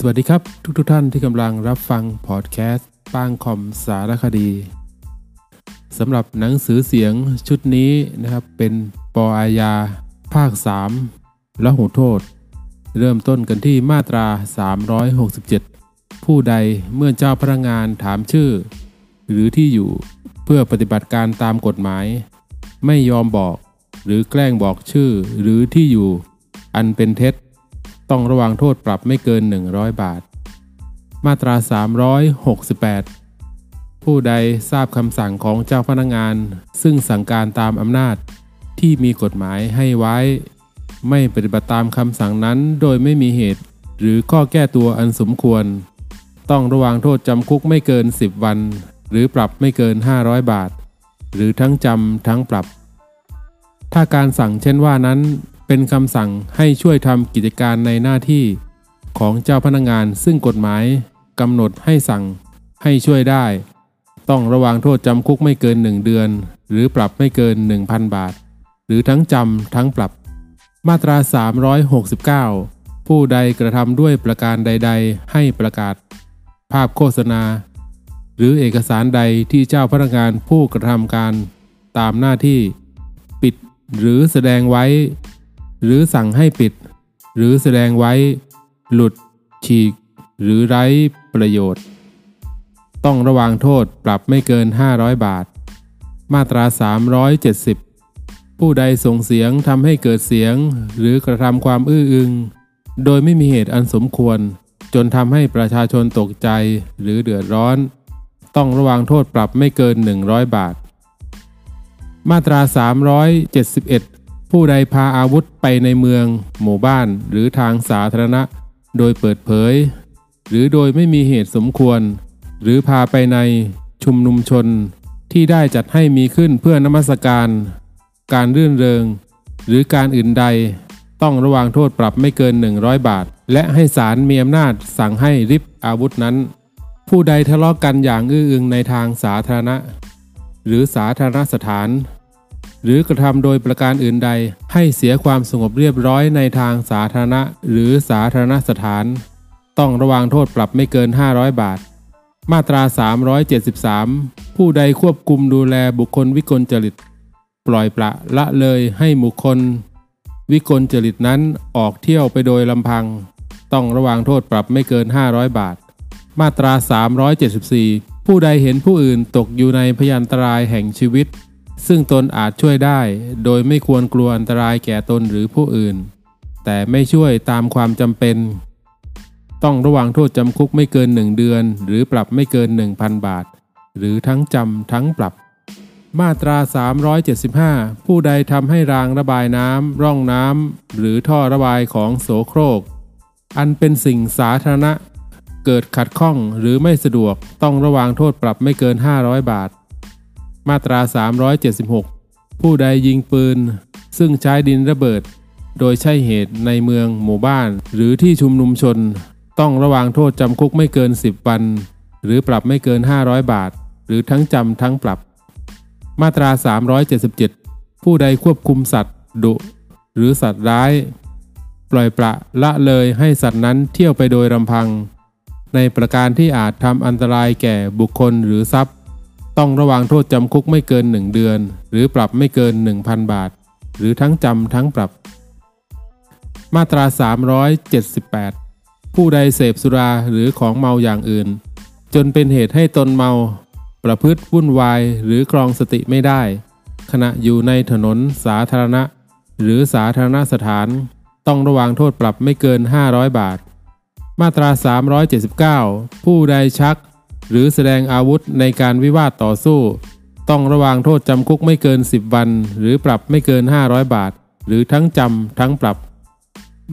สวัสดีครับทุกทท่านที่กำลังรับฟังพอดแคสต์ป้างคอมสารคดีสำหรับหนังสือเสียงชุดนี้นะครับ เป็นปออาญา ภาค 3 และหูโทษ เริ่มต้นกันที่มาตรา 367 ผู้ใดเมื่อเจ้าพนักงานถามชื่อ หรือที่อยู่เพื่อปฏิบัติการตามกฎหมาย ไม่ยอมบอกหรือแกล้งบอกชื่อหรือที่อยู่ อันเป็นเท็จ ต้องระวังโทษปรับไม่เกิน 100 บาท มาตรา 368 ผู้ใดทราบคำสั่งของเจ้าพนักงาน ซึ่งสั่งการตามอำนาจที่มีกฎหมายให้ไว้ ไม่ปฏิบัติตามคำสั่งนั้นโดยไม่มีเหตุ หรือข้อแก้ตัวอันสมควร ต้องระวังโทษจำคุกไม่เกิน 10 วัน หรือปรับไม่เกิน 500 บาท หรือทั้งจำทั้งปรับ ถ้าการสั่งเช่นว่านั้น เป็นคำสั่งให้ช่วยทำกิจการในหน้าที่ของเจ้าพนักงานซึ่งกฎหมายกำหนดให้สั่งให้ช่วยได้ ต้องระวังโทษจำคุกไม่เกิน 1 เดือน หรือปรับไม่เกิน 1,000 บาท หรือทั้งจำทั้งปรับ มาตรา 369 ผู้ใดกระทำด้วยประการใด ๆ ให้ประกาศ ภาพโฆษณา หรือเอกสารใดที่เจ้าพนักงานผู้กระทำการตามหน้าที่ ปิดหรือแสดงไว้ หรือสั่งให้ปิด หรือแสดงไว้ หลุด ฉีก หรือไร้ประโยชน์ ต้องระวังโทษปรับไม่เกิน 500 บาท มาตรา 370 ผู้ใดส่งเสียงทำให้เกิดเสียง หรือกระทำความอื้ออึง โดยไม่มีเหตุอันสมควร จนทำให้ประชาชนตกใจหรือเดือดร้อน ต้องระวังโทษปรับไม่เกิน 100 บาท มาตรา 371 ผู้ใดพาอาวุธไปในเมือง หมู่บ้านหรือทางสาธารณะ โดยเปิดเผย หรือโดยไม่มีเหตุสมควร หรือพาไปในชุมนุมชน ที่ได้จัดให้มีขึ้นเพื่อนมัสการ การรื่นเริง หรือการอื่นใด ต้องระวังโทษปรับไม่เกิน 100 บาท และให้ศาลมีอำนาจสั่งให้ริบอาวุธนั้น ผู้ใดทะเลาะกันอย่างอื้ออึงในทางสาธารณะ หรือสาธารณสถาน หรือกระทำโดยประการอื่นใด ให้เสียความสงบเรียบร้อยในทางสาธารณะ หรือสาธารณสถาน ต้องระวังโทษปรับไม่เกิน 500 บาท มาตรา 373 ผู้ใดควบคุมดูแลบุคคลวิกลจริต ปล่อยปละละเลยให้บุคคล วิกลจริตนั้นออกเที่ยวไปโดยลำพัง ต้องระวังโทษปรับไม่เกิน 500 บาท มาตรา 374 ผู้ใดเห็นผู้อื่นตกอยู่ในพยันตรายแห่งชีวิต ซึ่งตนอาจช่วยได้ โดยไม่ควรกลัวอันตรายแก่ตนหรือผู้อื่น แต่ไม่ช่วยตามความจำเป็น ต้องระวังโทษจำคุกไม่เกิน1เดือน หรือปรับไม่เกิน 1,000 บาท หรือทั้งจำทั้งปรับ มาตรา 375 ผู้ใดทำให้รางระบายน้ำร่องน้ำหรือท่อระบายของโสโครก อันเป็นสิ่งสาธารณะ เกิดขัดข้องหรือไม่สะดวก ต้องระวังโทษปรับไม่เกิน 500 บาท มาตรา 376 ผู้ใดยิงปืน ซึ่งใช้ดินระเบิด โดยใช่เหตุในเมืองหมู่บ้าน หรือที่ชุมนุมชน ต้องระวังโทษจำคุกไม่เกิน 10 วัน หรือปรับไม่เกิน 500 บาท หรือทั้งจำทั้งปรับ มาตรา 377 ผู้ใดควบคุมสัตว์ ดุ หรือสัตว์ร้าย ปล่อยปละละเลยให้สัตว์นั้นเที่ยวไปโดยลำพัง ในประการที่อาจทำอันตรายแก่บุคคลหรือทรัพย์ ต้องระวังโทษจำคุกไม่เกิน 1 เดือน หรือปรับไม่เกิน 1,000 บาท หรือทั้งจำทั้งปรับ มาตรา 378 ผู้ใดเสพสุราหรือของเมาอย่างอื่น จนเป็นเหตุให้ตนเมา ประพฤติวุ่นวายหรือครองสติไม่ได้ ขณะอยู่ในถนนสาธารณะ หรือสาธารณสถาน ต้องระวังโทษปรับไม่เกิน 500 บาท มาตรา 379 ผู้ใดชัก หรือแสดงอาวุธในการวิวาทต่อสู้ ต้องระวังโทษจำคุกไม่เกิน 10 วัน หรือปรับไม่เกิน 500 บาท หรือทั้งจำทั้งปรับ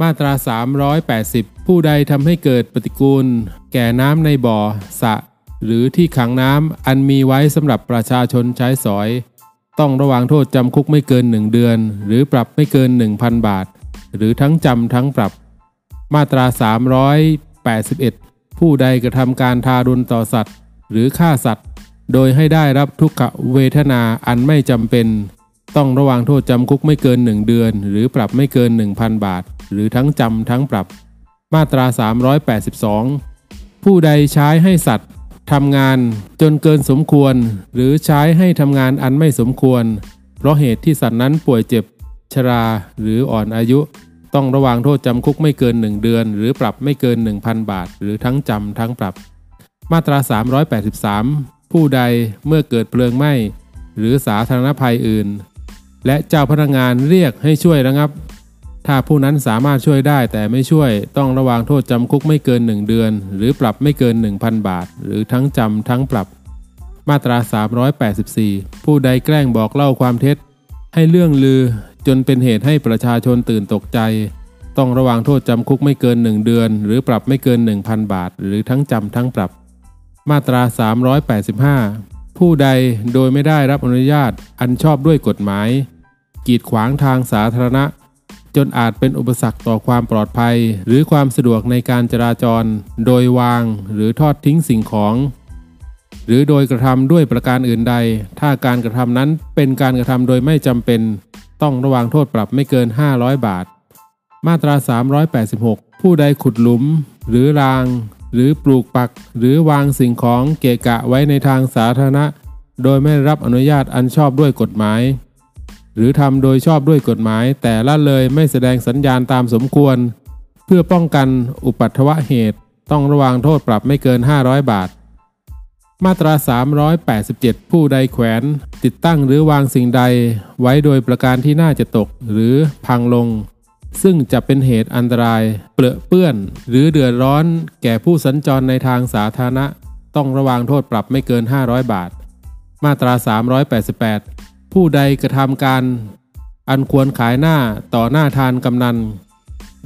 มาตรา 380 ผู้ใดทำให้เกิดปฏิกูล แก่น้ำในบ่อสระหรือที่ขังน้ำอันมีไว้สำหรับประชาชนใช้สอย ต้องระวังโทษจำคุกไม่เกิน 1 เดือน หรือปรับไม่เกิน 1,000 บาท หรือทั้งจำทั้งปรับ มาตรา 381 ผู้ใดกระทำการทารุณต่อสัตว์ หรือฆ่าสัตว์ โดยให้ได้รับทุกขเวทนาอันไม่จำเป็น ต้องระวังโทษจำคุกไม่เกิน1เดือน หรือปรับไม่เกิน 1,000 บาท หรือทั้งจำทั้งปรับ มาตรา 382 ผู้ใดใช้ให้สัตว์ทำงานจนเกินสมควร หรือใช้ให้ทำงานอันไม่สมควร เพราะเหตุที่สัตว์นั้นป่วยเจ็บ ชรา หรืออ่อนอายุ ต้องระวางโทษจำคุกไม่เกิน 1 เดือน หรือปรับไม่เกิน 1,000 บาท หรือทั้งจำทั้งปรับ มาตรา 383 ผู้ใดเมื่อเกิดเพลิงไหม้หรือสาธารณภัยอื่น และเจ้าพนักงานเรียกให้ช่วยระงับ ถ้าผู้นั้นสามารถช่วยได้แต่ไม่ช่วย ต้องระวางโทษจำคุกไม่เกิน 1 เดือน หรือปรับไม่เกิน 1,000 บาท หรือทั้งจำทั้งปรับ มาตรา 384 ผู้ใดแกล้งบอกเล่าความเท็จ ให้เรื่องลือ จนเป็นเหตุให้ประชาชนตื่นตกใจ ต้องระวางโทษจำคุกไม่เกิน 1 เดือน หรือปรับไม่เกิน 1,000 บาท หรือทั้งจำทั้งปรับ มาตรา 385 ผู้ใดโดยไม่ได้รับอนุญาตอันชอบด้วยกฎหมาย กีดขวางทางสาธารณะ จนอาจเป็นอุปสรรคต่อความปลอดภัย หรือความสะดวกในการจราจร โดยวางหรือทอดทิ้งสิ่งของหรือโดยกระทำด้วยประการอื่นใด ถ้าการกระทำนั้นเป็นการกระทำโดยไม่จำเป็น ต้องระวางโทษปรับไม่เกิน 500 บาท มาตรา 386 ผู้ใดขุดหลุม หรือราง หรือปลูกปัก หรือวางสิ่งของเกะกะไว้ในทางสาธารณะ โดยไม่รับอนุญาตอันชอบด้วยกฎหมาย หรือทำโดยชอบด้วยกฎหมาย แต่ละเลยไม่แสดงสัญญาณตามสมควร เพื่อป้องกันอุปัตถวะเหตุ ต้องระวางโทษปรับไม่เกิน 500 บาท มาตรา 387 ผู้ใดแขวน ติดตั้งหรือวางสิ่งใด ไว้โดยประการที่น่าจะตกหรือพังลง ซึ่งจะเป็นเหตุอันตราย เปรอะเปื้อน หรือเดือดร้อนแก่ผู้สัญจรในทางสาธารณะ ต้องระวางโทษปรับไม่เกิน 500 บาท มาตรา 388 ผู้ใดกระทำการ อันควรขายหน้าต่อหน้าทานกำนัน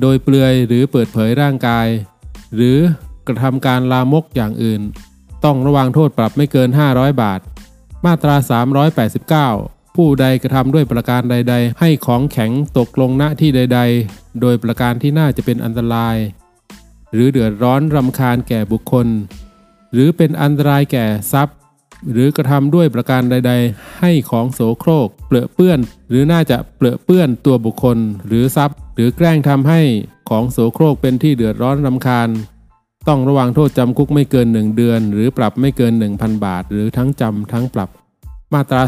โดยเปลือยหรือเปิดเผยร่างกาย หรือกระทำการลามกอย่างอื่น ต้องระวางโทษปรับไม่เกิน 500 บาท มาตรา 389 ผู้ใดกระทำด้วยประการใด ๆ ให้ของแข็งตกลงณที่ใด ๆ โดยประการที่น่าจะเป็นอันตราย หรือเดือดร้อนรำคาญแก่บุคคล หรือเป็นอันตรายแก่ทรัพย์ หรือกระทำด้วยประการใด ๆ ให้ของโสโครก เปลือเปื้อน หรือน่าจะเปลือเปื้อนตัวบุคคล หรือทรัพย์ หรือแกล้งทำให้ของโสโครกเป็นที่เดือดร้อนรำคาญ ต้องระวังโทษจำคุกไม่เกิน 1 เดือน หรือปรับไม่เกิน 1,000 บาท หรือทั้งจำทั้งปรับ มาตรา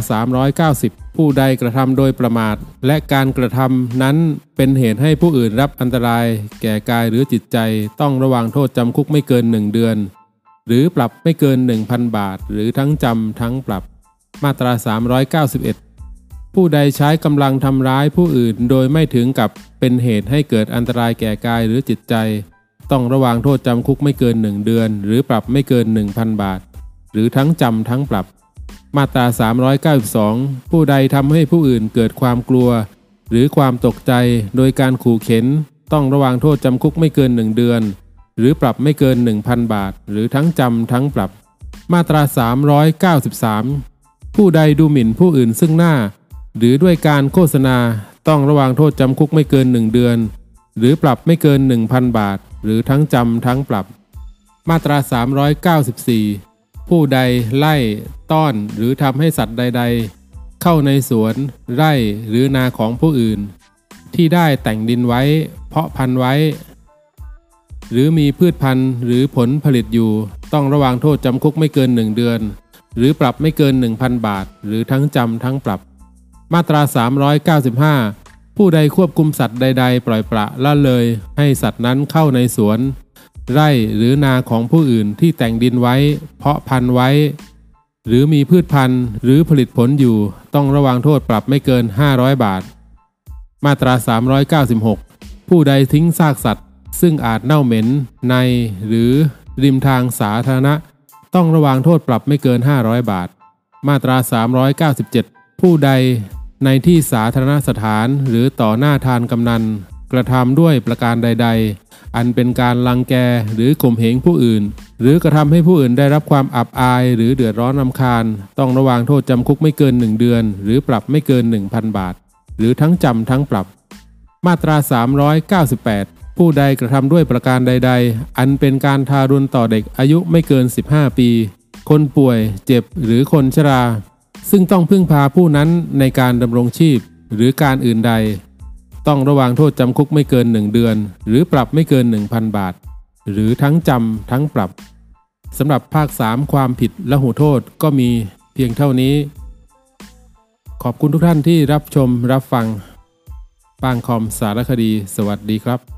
390 ผู้ใดกระทำโดยประมาท และการกระทำนั้นเป็นเหตุให้ผู้อื่นรับอันตราย แก่กายหรือจิตใจ ต้องระวังโทษจำคุกไม่เกิน 1 เดือน หรือปรับไม่เกิน 1,000 บาท หรือทั้งจำทั้งปรับ มาตรา 391ผู้ใดใช้กำลังทำร้ายผู้อื่นโดยไม่ถึงกับเป็นเหตุให้เกิดอันตรายแก่กายหรือจิตใจ ต้องระวางโทษจำคุกไม่เกิน 1 เดือน หรือปรับไม่เกิน 1,000 บาท หรือทั้งจำทั้งปรับ มาตรา 392 ผู้ใดทำให้ผู้อื่นเกิดความกลัว หรือความตกใจโดยการขู่เข็น ต้องระวางโทษจำคุกไม่เกิน 1 เดือน หรือปรับไม่เกิน 1,000 บาท หรือทั้งจำทั้งปรับ มาตรา 393 ผู้ใดดูหมิ่นผู้อื่นซึ่งหน้า หรือด้วยการโฆษณา ต้องระวางโทษจำคุกไม่เกิน 1 เดือน หรือปรับไม่เกิน 1,000 บาท หรือทั้งจำทั้งปรับ มาตรา 394 ผู้ใดไล่ต้อนหรือทำให้สัตว์ใด ๆ เข้าในสวนไร่หรือนาของผู้อื่น ที่ได้แต่งดินไว้ เพาะพันธุ์ไว้ หรือมีพืชพันธุ์หรือผลผลิตอยู่ ต้องระวางโทษจำคุกไม่เกิน1เดือน หรือปรับไม่เกิน 1,000 บาท หรือทั้งจำทั้งปรับ มาตรา 395 ผู้ใดควบคุมสัตว์ใด ๆ ปล่อยปละละเลย ให้สัตว์นั้นเข้าในสวน ไร่หรือนาของผู้อื่นที่แต่งดินไว้ เพาะพันธุ์ไว้ หรือมีพืชพันธุ์หรือผลิตผลอยู่ ต้องระวังโทษปรับไม่เกิน 500 บาท มาตรา 396 ผู้ใดทิ้งซากสัตว์ ซึ่งอาจเน่าเหม็นใน หรือริมทางสาธารณะ ต้องระวังโทษปรับไม่เกิน 500 บาท มาตรา 397 ผู้ใด ในที่สาธารณสถานหรือต่อหน้าทานกำนัน กระทำด้วยประการใด ๆ อันเป็นการลังแกหรือข่มเหงผู้อื่น หรือกระทำให้ผู้อื่นได้รับความอับอายหรือเดือดร้อนรำคาญ ต้องระวางโทษจำคุกไม่เกิน 1 เดือน หรือปรับไม่เกิน 1,000 บาท หรือทั้งจำทั้งปรับ มาตรา 398 ผู้ใดกระทำด้วยประการใด ๆ อันเป็นการทารุณต่อเด็กอายุไม่เกิน 15 ปี คนป่วย เจ็บหรือคนชรา ซึ่งต้องพึ่งพาผู้นั้นในการดำรงชีพหรือการอื่นใด ต้องระวางโทษจำคุกไม่เกิน 1 เดือน หรือปรับไม่เกิน 1,000 บาท หรือทั้งจำทั้งปรับสำหรับภาค 3 ความผิดและหูโทษก็มีเพียงเท่านี้ ขอบคุณทุกท่านที่รับชมรับฟังปางคอมสารคดี สวัสดีครับ